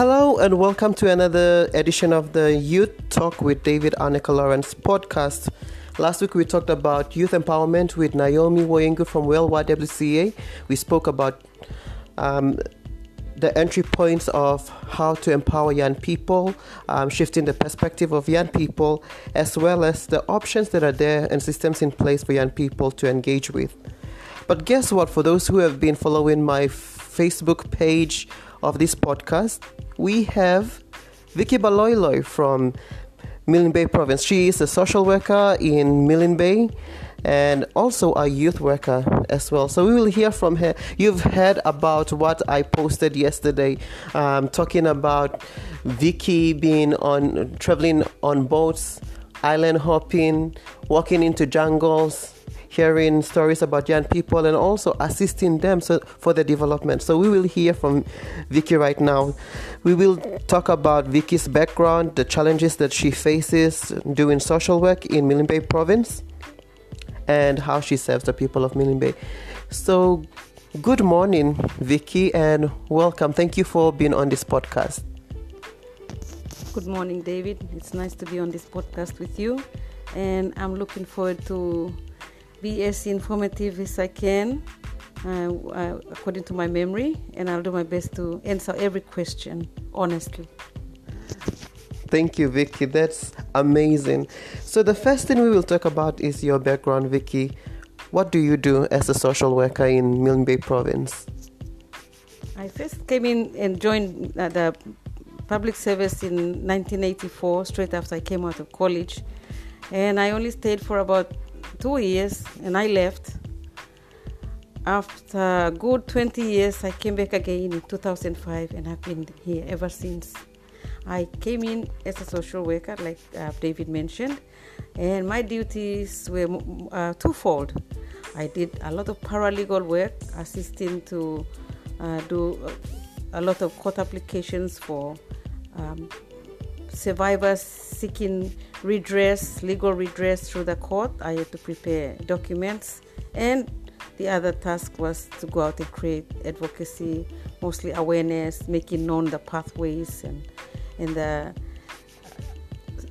Hello and welcome to another edition of the Youth Talk with David Annika Lawrence podcast. Last week we talked about youth empowerment with Naomi Woyengu from World YWCA. We spoke about um, the entry points of how to empower young people, um, shifting the perspective of young people, as well as the options that are there and systems in place for young people to engage with. But guess what? For those who have been following my Facebook page of this podcast, we have Vicky Baloiloi from Milne Bay Province. She is a social worker in Milne Bay and also a youth worker as well. So we will hear from her. You've heard about what I posted yesterday, um, talking about Vicky being on traveling on boats, island hopping, walking into jungles, hearing stories about young people and also assisting them so, for their development. So we will hear from Vicky right now. We will talk about Vicky's background, the challenges that she faces doing social work in Milne Bay province, and how she serves the people of Milne Bay. So good morning, Vicky, and welcome. Thank you for being on this podcast. Good morning, David. It's nice to be on this podcast with you, and I'm looking forward to be as informative as I can, uh, uh, according to my memory, and I'll do my best to answer every question honestly. Thank you, Vicky. That's amazing. So, the first thing we will talk about is your background, Vicky. What do you do as a social worker in Milne Bay Province? I first came in and joined uh, the public service in 1984, straight after I came out of college. And I only stayed for about two years and I left. After good 20 years, I came back again in 2005 and I've been here ever since. I came in as a social worker, like uh, David mentioned, and my duties were uh, twofold. I did a lot of paralegal work, assisting to uh, do a lot of court applications for um, survivors seeking redress, legal redress through the court. I had to prepare documents, and the other task was to go out and create advocacy, mostly awareness, making known the pathways and and the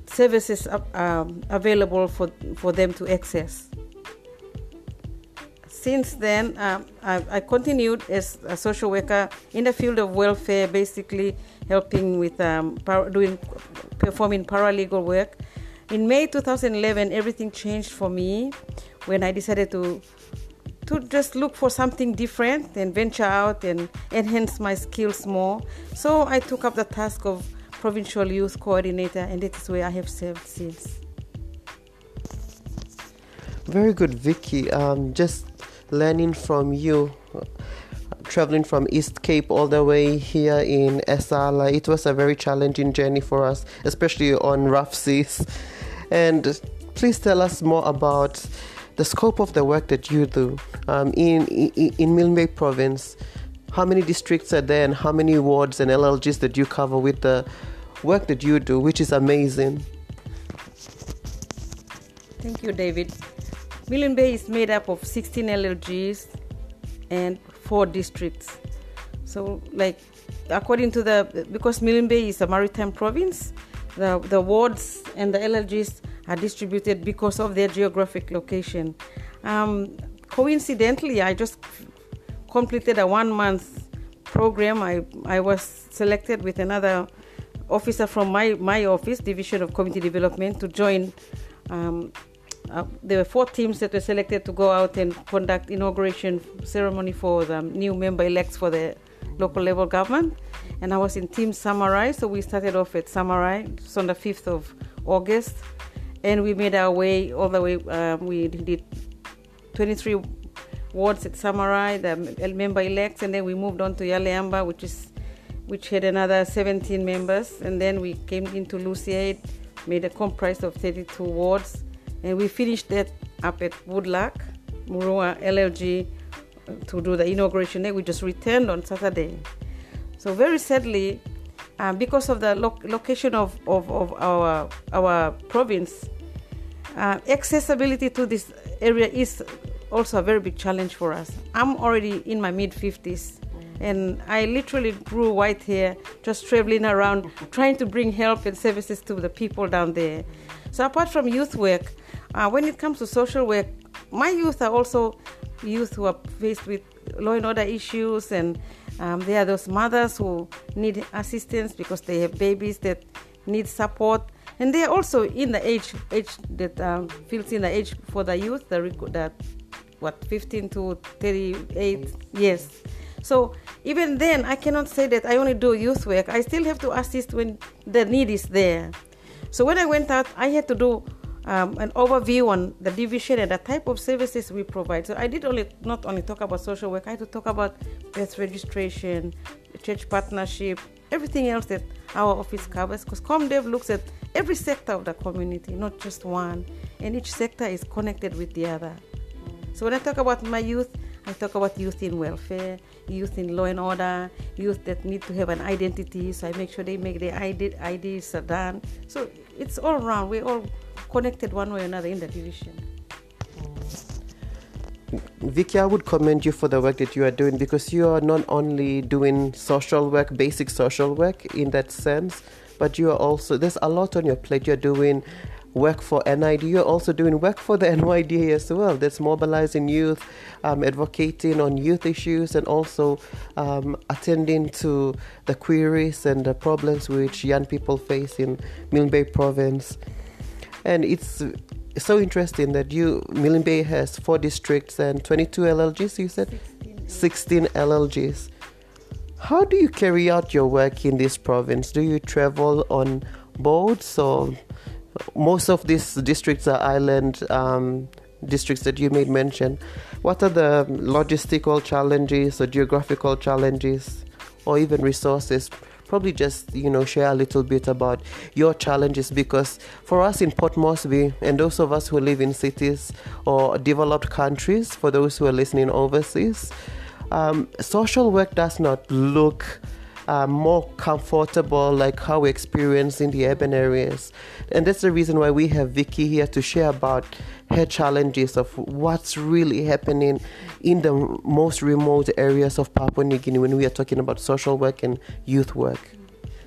services um, available for for them to access. Since then, um, I, I continued as a social worker in the field of welfare, basically helping with um, doing performing paralegal work. In May 2011, everything changed for me when I decided to to just look for something different and venture out and enhance my skills more. So I took up the task of provincial youth coordinator, and that is where I have served since. Very good, Vicky. Um, just learning from you traveling from East Cape all the way here in Esala. It was a very challenging journey for us, especially on rough seas. And please tell us more about the scope of the work that you do um, in, in, in Bay province. How many districts are there and how many wards and LLGs that you cover with the work that you do, which is amazing. Thank you, David. Milne Bay is made up of 16 LLGs and four districts. So, like, according to the because Milne Bay is a maritime province, the the wards and the LLGs are distributed because of their geographic location. Um, coincidentally, I just completed a one month program. I I was selected with another officer from my my office, Division of Community Development, to join. Um, uh, there were four teams that were selected to go out and conduct inauguration ceremony for the new member elects for the local level government. And I was in Team Samarai, so we started off at Samarai on the 5th of August, and we made our way all the way. Um, we did 23 wards at Samarai, the member elects, and then we moved on to Yaleyamba, which is which had another 17 members, and then we came into Louisiade, made a comprise of 32 wards and we finished that up at Woodlark, Murua LLG, uh, to do the inauguration day. We just returned on Saturday. So very sadly, uh, because of the lo- location of, of, of, our our province, uh, accessibility to this area is also a very big challenge for us. I'm already in my mid 50s, and I literally grew white hair just traveling around trying to bring help and services to the people down there. So apart from youth work, uh, when it comes to social work, my youth are also youth who are faced with law and order issues and um, there are those mothers who need assistance because they have babies that need support. And they are also in the age age that um, feels in the age for the youth the, the what 15 to 38 years so even then i cannot say that i only do youth work. I still have to assist when the need is there. So when i went out i had to do um, an overview on the division and the type of services we provide. So I did only not only talk about social work, I had to talk about birth registration, church partnership, everything else that our office covers. Because ComDev looks at every sector of the community, not just one, and each sector is connected with the other. So when I talk about my youth, I talk about youth in welfare, youth in law and order, youth that need to have an identity. So I make sure they make their ID, IDs done. So it's all around. We're all connected one way or another in the division. Vicky, I would commend you for the work that you are doing because you are not only doing social work, basic social work in that sense, but you are also, there's a lot on your plate. You're doing work for NID, you're also doing work for the NYDA as well. That's mobilizing youth, um, advocating on youth issues, and also um, attending to the queries and the problems which young people face in Milne Bay province and it's so interesting that you Milne Bay has four districts and 22 LLGs. You said 16 LLGs. How do you carry out your work in this province? Do you travel on boats or most of these districts are island um, districts that you made mention? What are the logistical challenges or geographical challenges or even resources probably just you know share a little bit about your challenges because for us in Port Moresby and those of us who live in cities or developed countries, for those who are listening overseas, um, social work does not look uh, more comfortable, like how we experience in the urban areas. And that's the reason why we have Vicky here to share about her challenges of what's really happening in the most remote areas of Papua New Guinea when we are talking about social work and youth work.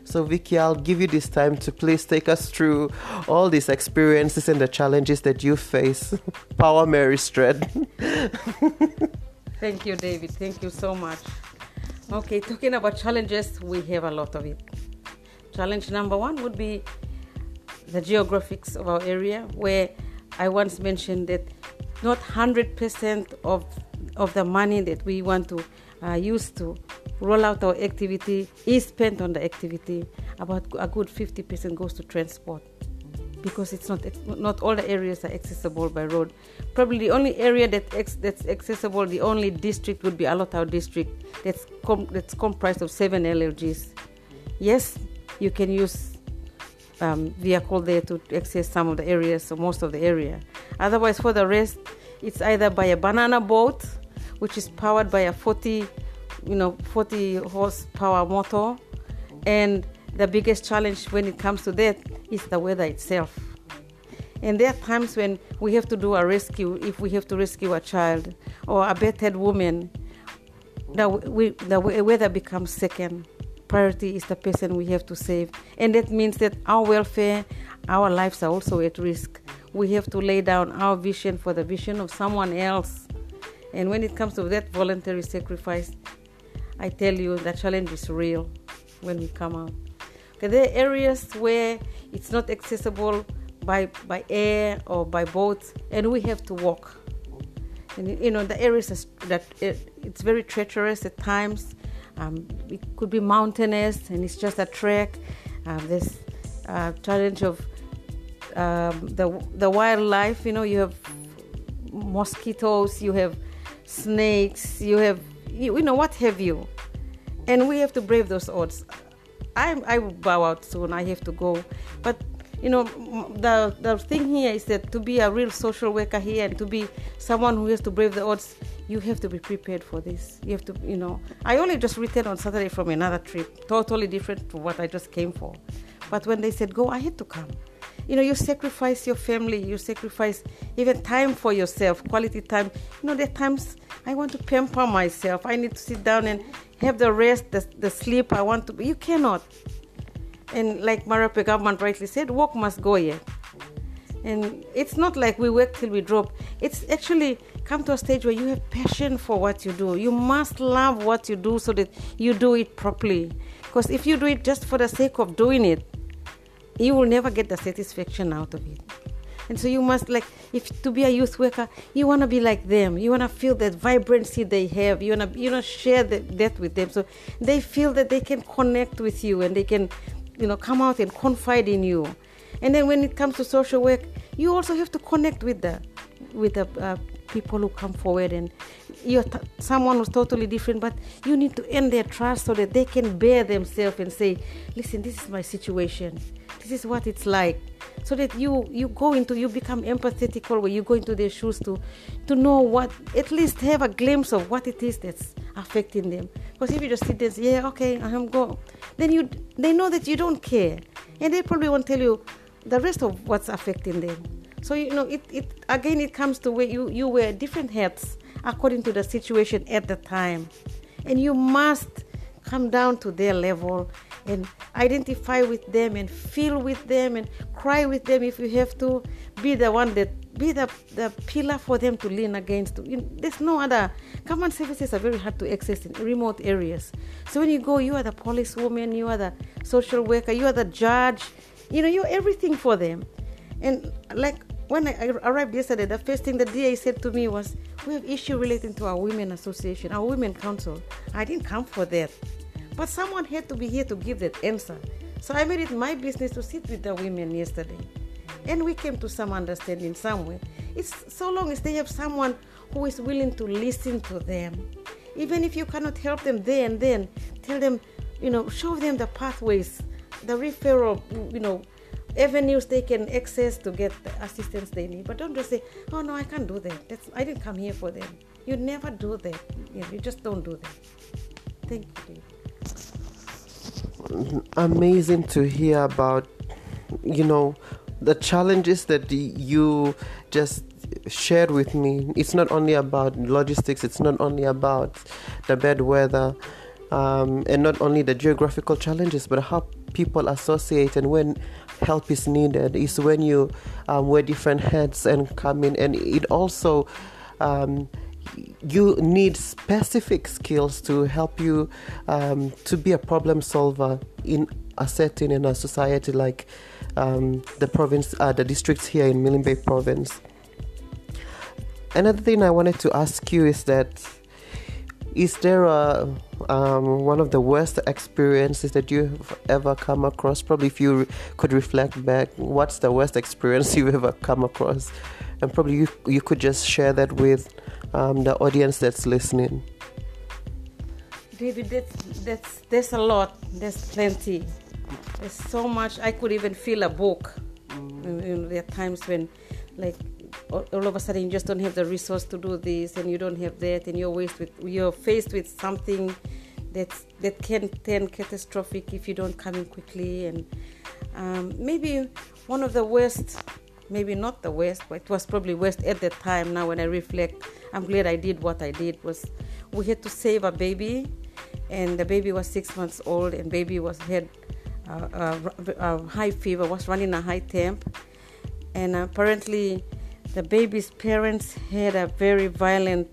So, Vicky, I'll give you this time to please take us through all these experiences and the challenges that you face. Power Mary Stred. Thank you, David. Thank you so much. Okay, talking about challenges, we have a lot of it. Challenge number one would be the geographics of our area, where I once mentioned that not 100% of, of the money that we want to uh, use to roll out our activity is spent on the activity. About a good 50% goes to transport because it's not not all the areas are accessible by road. Probably the only area that ex, that's accessible, the only district would be Alotau district. That's com, that's comprised of seven LLGs. Yes, you can use um, vehicle there to access some of the areas, or most of the area. Otherwise, for the rest, it's either by a banana boat, which is powered by a 40, you know, 40 horsepower motor, and the biggest challenge when it comes to that is the weather itself. And there are times when we have to do a rescue, if we have to rescue a child or a battered woman, the, we, the weather becomes second. Priority is the person we have to save. And that means that our welfare, our lives are also at risk. We have to lay down our vision for the vision of someone else. And when it comes to that voluntary sacrifice, I tell you the challenge is real when we come out. There are areas where it's not accessible by by air or by boat, and we have to walk. And you know the areas that eh, it's very treacherous at times. Um, it could be mountainous, and it's just a trek. Um, there's a challenge of um, the the wildlife. You know, you have mosquitoes, you have snakes, you have you, you know what have you, and we have to brave those odds. I I will bow out soon. I have to go, but you know the the thing here is that to be a real social worker here and to be someone who has to brave the odds you have to be prepared for this you have to you know i only just returned on saturday from another trip totally different from what i just came for but when they said go i had to come you know you sacrifice your family you sacrifice even time for yourself quality time you know there are times I want to pamper myself. I need to sit down and have the rest, the, the sleep I want to. You cannot. And like Marape government rightly said, work must go yet. And it's not like we work till we drop. It's actually come to a stage where you have passion for what you do. You must love what you do so that you do it properly. Because if you do it just for the sake of doing it, you will never get the satisfaction out of it. And so you must like if to be a youth worker, you want to be like them. You want to feel that vibrancy they have. You want to you know share that with them, so they feel that they can connect with you and they can, you know, come out and confide in you. And then when it comes to social work, you also have to connect with the with the uh, people who come forward and you're t- someone who's totally different but you need to earn their trust so that they can bear themselves and say listen this is my situation this is what it's like. So that you you go into you become empathetic where you go into their shoes to to know what at least have a glimpse of what it is that's affecting them. Because if you just sit there say yeah okay i'm go then you they know that you don't care. And they probably won't tell you the rest of what's affecting them. So you know, it, it again it comes to where you, you wear different hats according to the situation at the time. And you must come down to their level and identify with them and feel with them and cry with them if you have to. Be the one that be the, the pillar for them to lean against. There's no other. Command services are very hard to access in remote areas. So when you go, you are the policewoman, you are the social worker, you are the judge. You know, you're everything for them. And like when I arrived yesterday, the first thing the DA said to me was, We have issue relating to our women association, our women council. I didn't come for that. But someone had to be here to give that answer. So I made it my business to sit with the women yesterday. And we came to some understanding somewhere. It's so long as they have someone who is willing to listen to them. Even if you cannot help them there and then, tell them, you know, show them the pathways, the referral, you know, avenues they can access to get the assistance they need. But don't just say, "Oh no, I can't do that. That's, I didn't come here for them." You never do that. You, just don't do that. Thank you. Amazing to hear about, you know, the challenges that you just shared with me. It's not only about logistics. It's not only about the bad weather. Um, and not only the geographical challenges, but how people associate and when help is needed is when you um, wear different hats and come in and it also um, you need specific skills to help you um, to be a problem solver in a setting in a society like um, the province uh, the districts here in Milne province another thing i wanted to ask you is that is there a um, one of the worst experiences that you've ever come across? Probably, if you could reflect back, what's the worst experience you've ever come across? And probably you you could just share that with um, the audience that's listening. David, that's, that's there's a lot. There's plenty. There's so much. I could even fill a book. Mm. You know, there are times when, like, all of a sudden you just don't have the resource to do this and you don't have that and you're faced with you're faced with something that's that can turn catastrophic if you don't come in quickly and um, maybe one of the worst maybe not the worst but it was probably worst at the time. Now when i reflect i'm glad i did what i did was we had to save a baby and the baby was six months old and baby was had uh, a, a high fever was running a high temp. And apparently the baby's parents had a very violent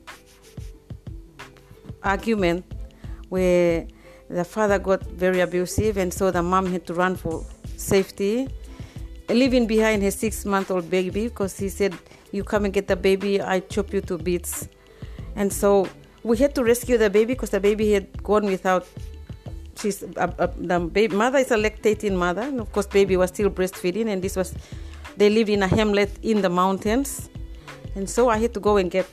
argument where the father got very abusive, and so the mom had to run for safety, leaving behind his six month old baby because he said, You come and get the baby, I chop you to bits. And so we had to rescue the baby because the baby had gone without. She's uh, uh, the baby, mother is a lactating mother, and of course, baby was still breastfeeding, and this was they lived in a hamlet in the mountains. And so I had to go and get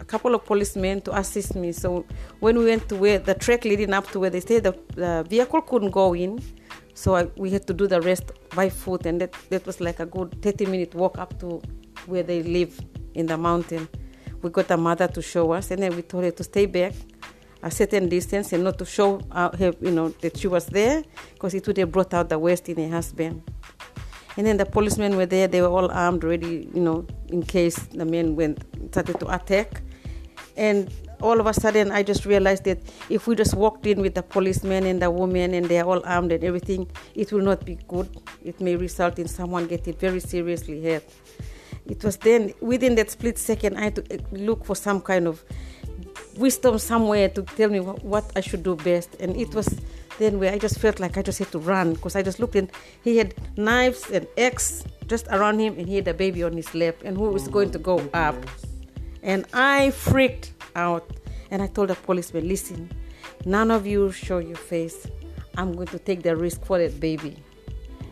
a couple of policemen to assist me. So when we went to where the track leading up to where they stayed, the, the vehicle couldn't go in. So I, we had to do the rest by foot. And that, that was like a good 30 minute walk up to where they live in the mountain. We got a mother to show us, and then we told her to stay back a certain distance and not to show uh, her, you know, that she was there, because it would have brought out the worst in her husband. And then the policemen were there, they were all armed, ready, you know, in case the men went started to attack. and all of a sudden I just realized that if we just walked in with the policemen and the women and they're all armed and everything, it will not be good. It may result in someone getting very seriously hurt. It was then within that split second I had to eh, look for some kind of wisdom somewhere to tell me what I should do best, and it was then where I just felt like I just had to run because I just looked and he had knives and X just around him and he had a baby on his lap and who was going to go up. And I freaked out and I told the policeman, listen, none of you show your face. I'm going to take the risk for that baby.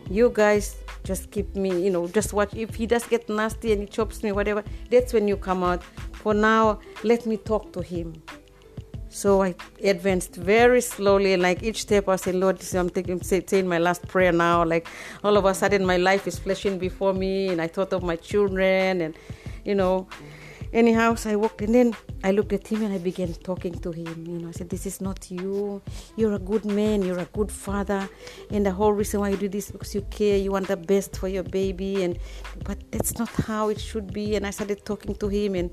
You guys just keep me, you know, just watch. If he does get nasty and he chops me, whatever, that's when you come out. For now, let me talk to him. So I advanced very slowly, and like each step I said, Lord, I'm taking, saying my last prayer now. Like all of a sudden, my life is flashing before me, and I thought of my children, and you know. Anyhow, so I walked, and then I looked at him and I began talking to him. You know, I said, "This is not you. You're a good man. You're a good father, and the whole reason why you do this is because you care. You want the best for your baby, and but that's not how it should be." And I started talking to him and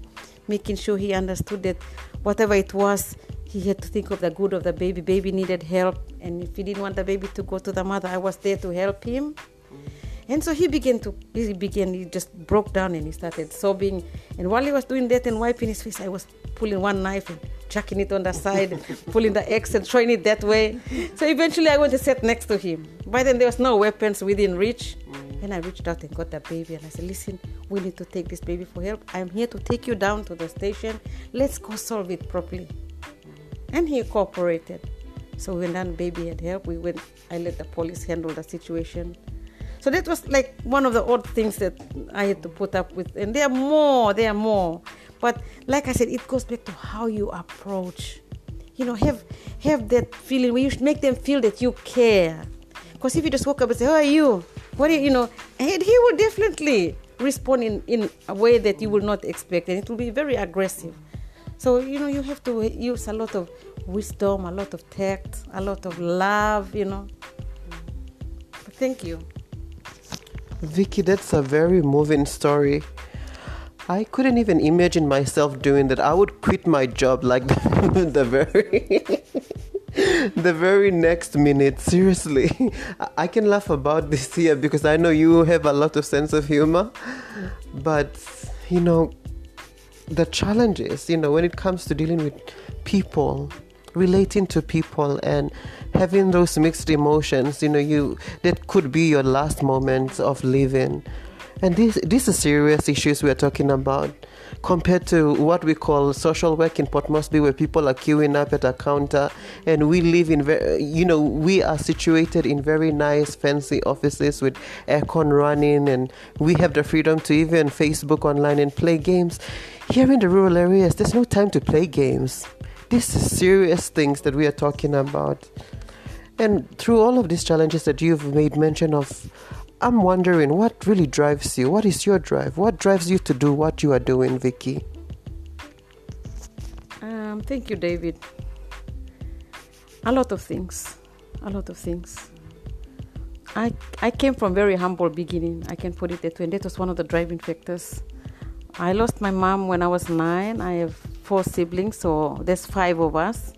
making sure he understood that whatever it was, he had to think of the good of the baby. Baby needed help, and if he didn't want the baby to go to the mother, I was there to help him. And so he began to, he began, he just broke down and he started sobbing. And while he was doing that and wiping his face, I was pulling one knife and chucking it on the side, pulling the X and throwing it that way. So eventually I went to sit next to him. By then there was no weapons within reach. And I reached out and got the baby and I said, listen, we need to take this baby for help. I'm here to take you down to the station. Let's go solve it properly. And he cooperated. So when that baby had help, we went, I let the police handle the situation. So that was like one of the odd things that I had to put up with. And there are more, there are more. But like I said, it goes back to how you approach. You know, have have that feeling where you make them feel that you care. Because if you just walk up and say, How are you? What are you, you know, and he will definitely respond in, in a way that you will not expect. And it will be very aggressive. So, you know, you have to use a lot of wisdom, a lot of tact, a lot of love, you know. Thank you. Vicky, that's a very moving story. I couldn't even imagine myself doing that. I would quit my job like the, very the very next minute. Seriously. I can laugh about this here because I know you have a lot of sense of humor. But you know, the challenges, you know, when it comes to dealing with people, relating to people and having those mixed emotions you know you that could be your last moments of living. And this these are serious issues we are talking about. Compared to what we call social work in Port Moresby where people are queuing up at a counter and we live in very you know we are situated in very nice fancy offices with aircon running and we have the freedom to even Facebook online and play games. Here in the rural areas there's no time to play games these are serious things that we are talking about. And through all of these challenges that you've made mention of, I'm wondering what really drives you? What is your drive? What drives you to do what you are doing, Vicky? Um, thank you, David. A lot of things. A lot of things. I I came from very humble beginning. I can put it that way. And that was one of the driving factors. I lost my mom when I was nine. I have four siblings, so there's five of us.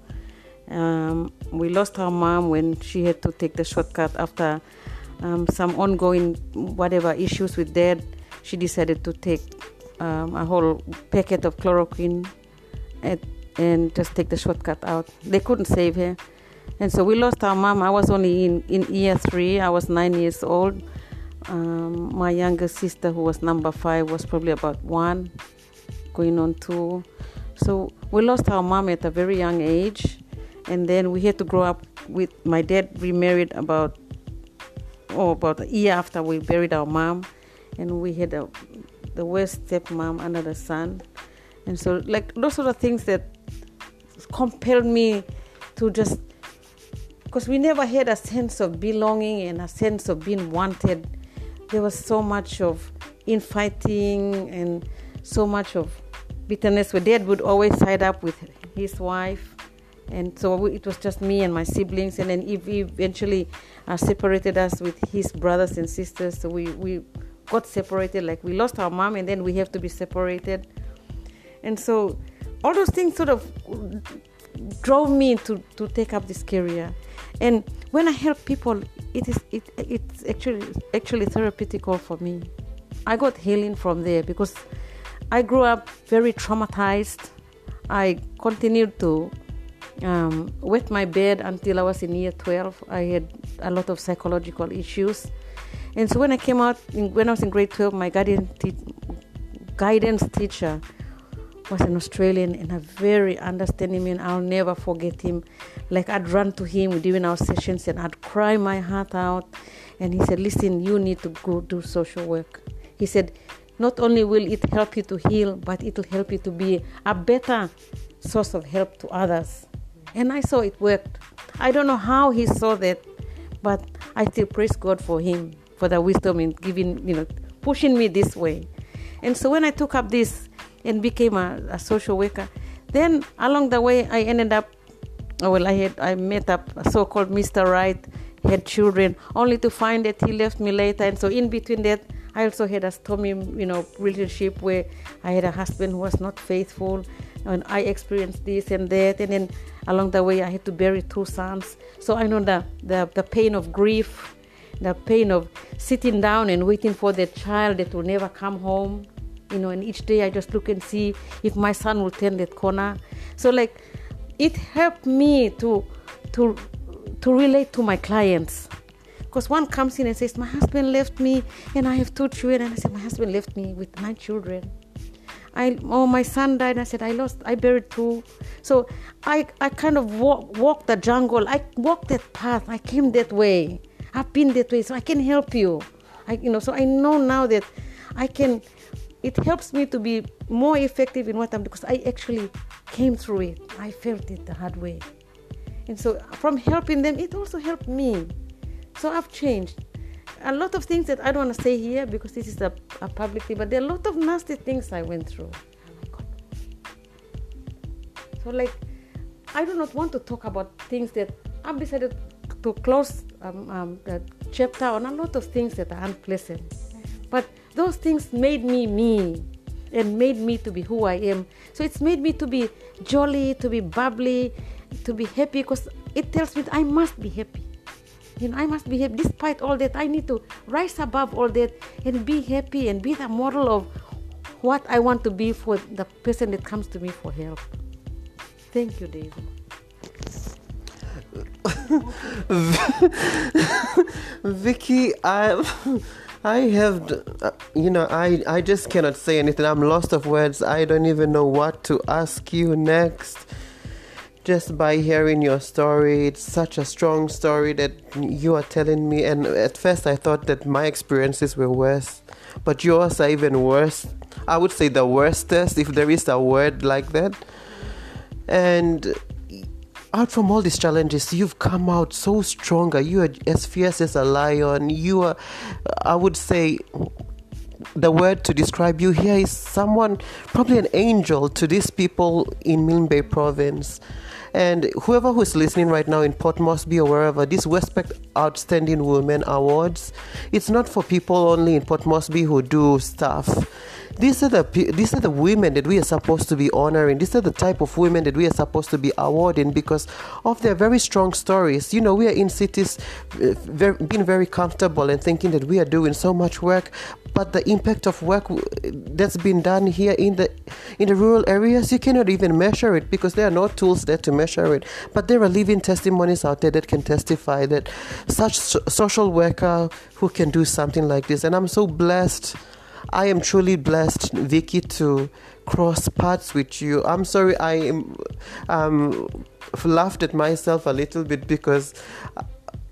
Um, we lost our mom when she had to take the shortcut after um, some ongoing whatever issues with dad. She decided to take um, a whole packet of chloroquine and, and just take the shortcut out. They couldn't save her. And so we lost our mom. I was only in, in year three, I was nine years old. Um, my younger sister, who was number five, was probably about one, going on two. So we lost our mom at a very young age, and then we had to grow up with my dad remarried about oh about a year after we buried our mom, and we had a, the worst stepmom under the sun, and so like those are the things that compelled me to just because we never had a sense of belonging and a sense of being wanted. There was so much of infighting and so much of bitterness where dad would always side up with his wife and so it was just me and my siblings and then he eventually uh, separated us with his brothers and sisters so we, we got separated like we lost our mom and then we have to be separated and so all those things sort of drove me to, to take up this career. And when I help people, it is it, it's actually actually therapeutical for me. I got healing from there because I grew up very traumatized. I continued to um, wet my bed until I was in year 12. I had a lot of psychological issues. And so when I came out, in, when I was in grade 12, my guardian te- guidance teacher was an Australian and a very understanding man. I'll never forget him. Like I'd run to him during our sessions and I'd cry my heart out. And he said, Listen, you need to go do social work. He said, Not only will it help you to heal, but it will help you to be a better source of help to others. And I saw it worked. I don't know how he saw that, but I still praise God for him, for the wisdom in giving, you know, pushing me this way. And so when I took up this and became a, a social worker, then along the way I ended up, oh, well, I had I met up a so-called Mr. Right, had children, only to find that he left me later. And so in between that, I also had a stormy, you know, relationship where I had a husband who was not faithful, and I experienced this and that, and then along the way I had to bury two sons. So I know the the, the pain of grief, the pain of sitting down and waiting for the child that will never come home, you know. And each day I just look and see if my son will turn that corner. So like, it helped me to to to relate to my clients because one comes in and says, My husband left me and I have two children. And I said, My husband left me with nine children. I oh my son died. I said I lost. I buried two. So I I kind of walk, walked the jungle. I walked that path. I came that way. I've been that way. So I can help you. I you know. So I know now that I can. It helps me to be more effective in what I'm because I actually came through it. I felt it the hard way, and so from helping them, it also helped me. So I've changed. A lot of things that I don't want to say here because this is a, a public thing, but there are a lot of nasty things I went through. So, like, I do not want to talk about things that I've decided to close um, um, the chapter on a lot of things that are unpleasant. But those things made me me and made me to be who I am. So it's made me to be jolly, to be bubbly, to be happy because it tells me I must be happy know, I must be happy despite all that. I need to rise above all that and be happy and be the model of what I want to be for the person that comes to me for help. Thank you, David. Vicky, I, I have, you know, I, I just cannot say anything. I'm lost of words. I don't even know what to ask you next just by hearing your story. It's such a strong story that you are telling me. And at first, I thought that my experiences were worse, but yours are even worse. I would say the worstest, if there is a word like that. And out from all these challenges, you've come out so stronger. You are as fierce as a lion. You are, I would say, the word to describe you here is someone, probably an angel to these people in Milne Bay province. And whoever who is listening right now in Port Moresby or wherever, this Westpac Outstanding Women Awards, it's not for people only in Port Moresby who do stuff. These are the these are the women that we are supposed to be honoring. These are the type of women that we are supposed to be awarding because of their very strong stories. You know, we are in cities, uh, very, being very comfortable and thinking that we are doing so much work, but the impact of work that's been done here in the in the rural areas, you cannot even measure it because there are no tools there to measure it. But there are living testimonies out there that can testify that such social worker who can do something like this, and I'm so blessed I am truly blessed, Vicky, to cross paths with you. I'm sorry I um, laughed at myself a little bit because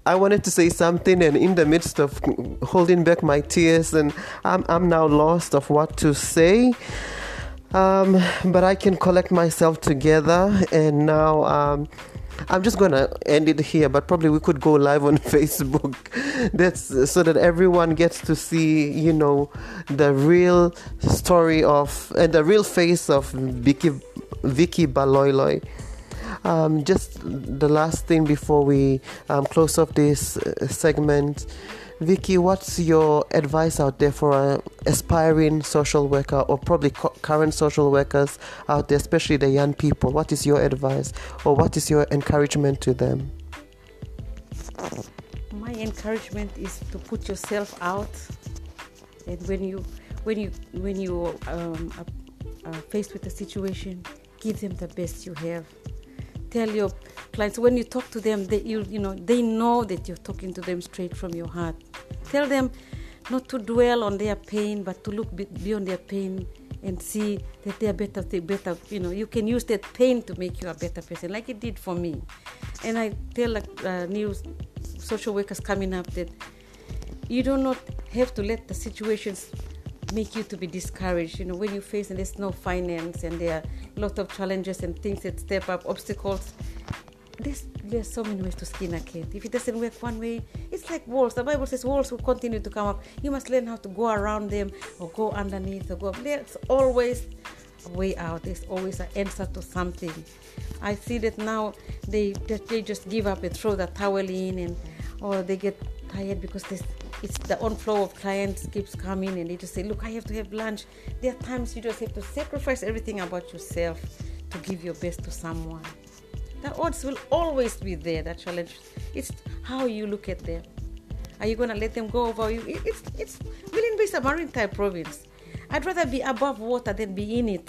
I wanted to say something, and in the midst of holding back my tears, and I'm, I'm now lost of what to say. Um, but I can collect myself together, and now um, I'm just gonna end it here, but probably we could go live on Facebook. That's so that everyone gets to see, you know, the real story of and the real face of Vicky Vicky Baloiloi. Um, just the last thing before we um, close off this uh, segment. Vicky, what's your advice out there for an aspiring social worker or probably co- current social workers out there, especially the young people? What is your advice or what is your encouragement to them? My encouragement is to put yourself out, and when you when you when you um, are, are faced with a situation, give them the best you have. Tell your clients when you talk to them, they you you know they know that you're talking to them straight from your heart. Tell them not to dwell on their pain, but to look beyond their pain and see that they are better. They better. You know, you can use that pain to make you a better person, like it did for me. And I tell uh, new social workers coming up that you do not have to let the situations make you to be discouraged. You know, when you face and there's no finance and there are a lot of challenges and things that step up, obstacles, there's, there's so many ways to skin a cat. If it doesn't work one way, it's like walls. The Bible says walls will continue to come up. You must learn how to go around them or go underneath or go. There's always a way out. There's always an answer to something. I see that now they they just give up and throw the towel in, and or they get tired because this it's the onflow of clients keeps coming and they just say, look, I have to have lunch. There are times you just have to sacrifice everything about yourself to give your best to someone. The odds will always be there, that challenge. It's how you look at them. Are you going to let them go over you? It's, it's Milne Bay is a maritime province. I'd rather be above water than be in it.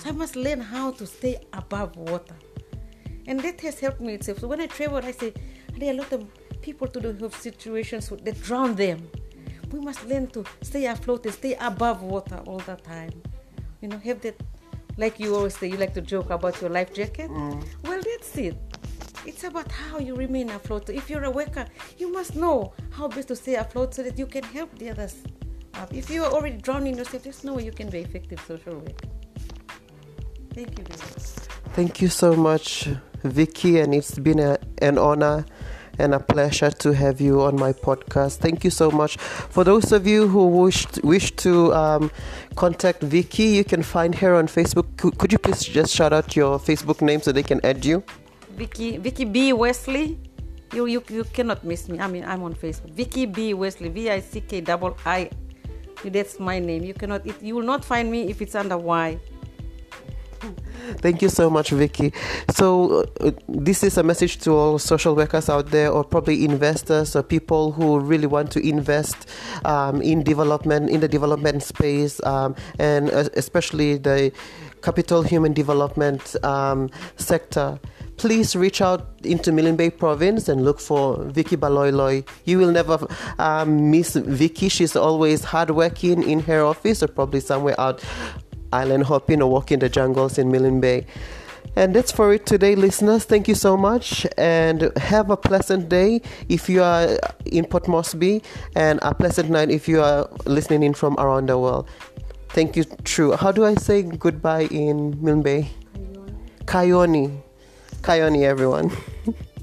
So I must learn how to stay above water. And that has helped me itself. So when I travel, I say, there are a lot of people to have situations that drown them. We must learn to stay afloat and stay above water all the time. You know, have that like you always say, you like to joke about your life jacket. Mm. Well, that's it. It's about how you remain afloat. If you're a worker, you must know how best to stay afloat so that you can help the others up. If you are already drowning yourself, there's no way you can be effective social worker. Thank you, Thank you so much, Vicky, and it's been a, an honor and a pleasure to have you on my podcast. Thank you so much. For those of you who wish wish to um, contact Vicky, you can find her on Facebook. Could, could, you please just shout out your Facebook name so they can add you? Vicky Vicky B Wesley. You, you you cannot miss me. I mean, I'm on Facebook. Vicky B Wesley. V I C K double I. That's my name. You cannot. It, you will not find me if it's under Y. Thank you so much, Vicky. So, uh, this is a message to all social workers out there, or probably investors or people who really want to invest um, in development, in the development space, um, and uh, especially the capital human development um, sector please reach out into Milne Bay province and look for Vicky Baloiloi. You will never um, miss Vicky. She's always hardworking in her office or probably somewhere out island hopping or walking the jungles in Milne Bay. And that's for it today, listeners. Thank you so much and have a pleasant day if you are in Port Moresby and a pleasant night if you are listening in from around the world. Thank you, True. How do I say goodbye in Milne Bay? Kayoni. Kayoni, everyone.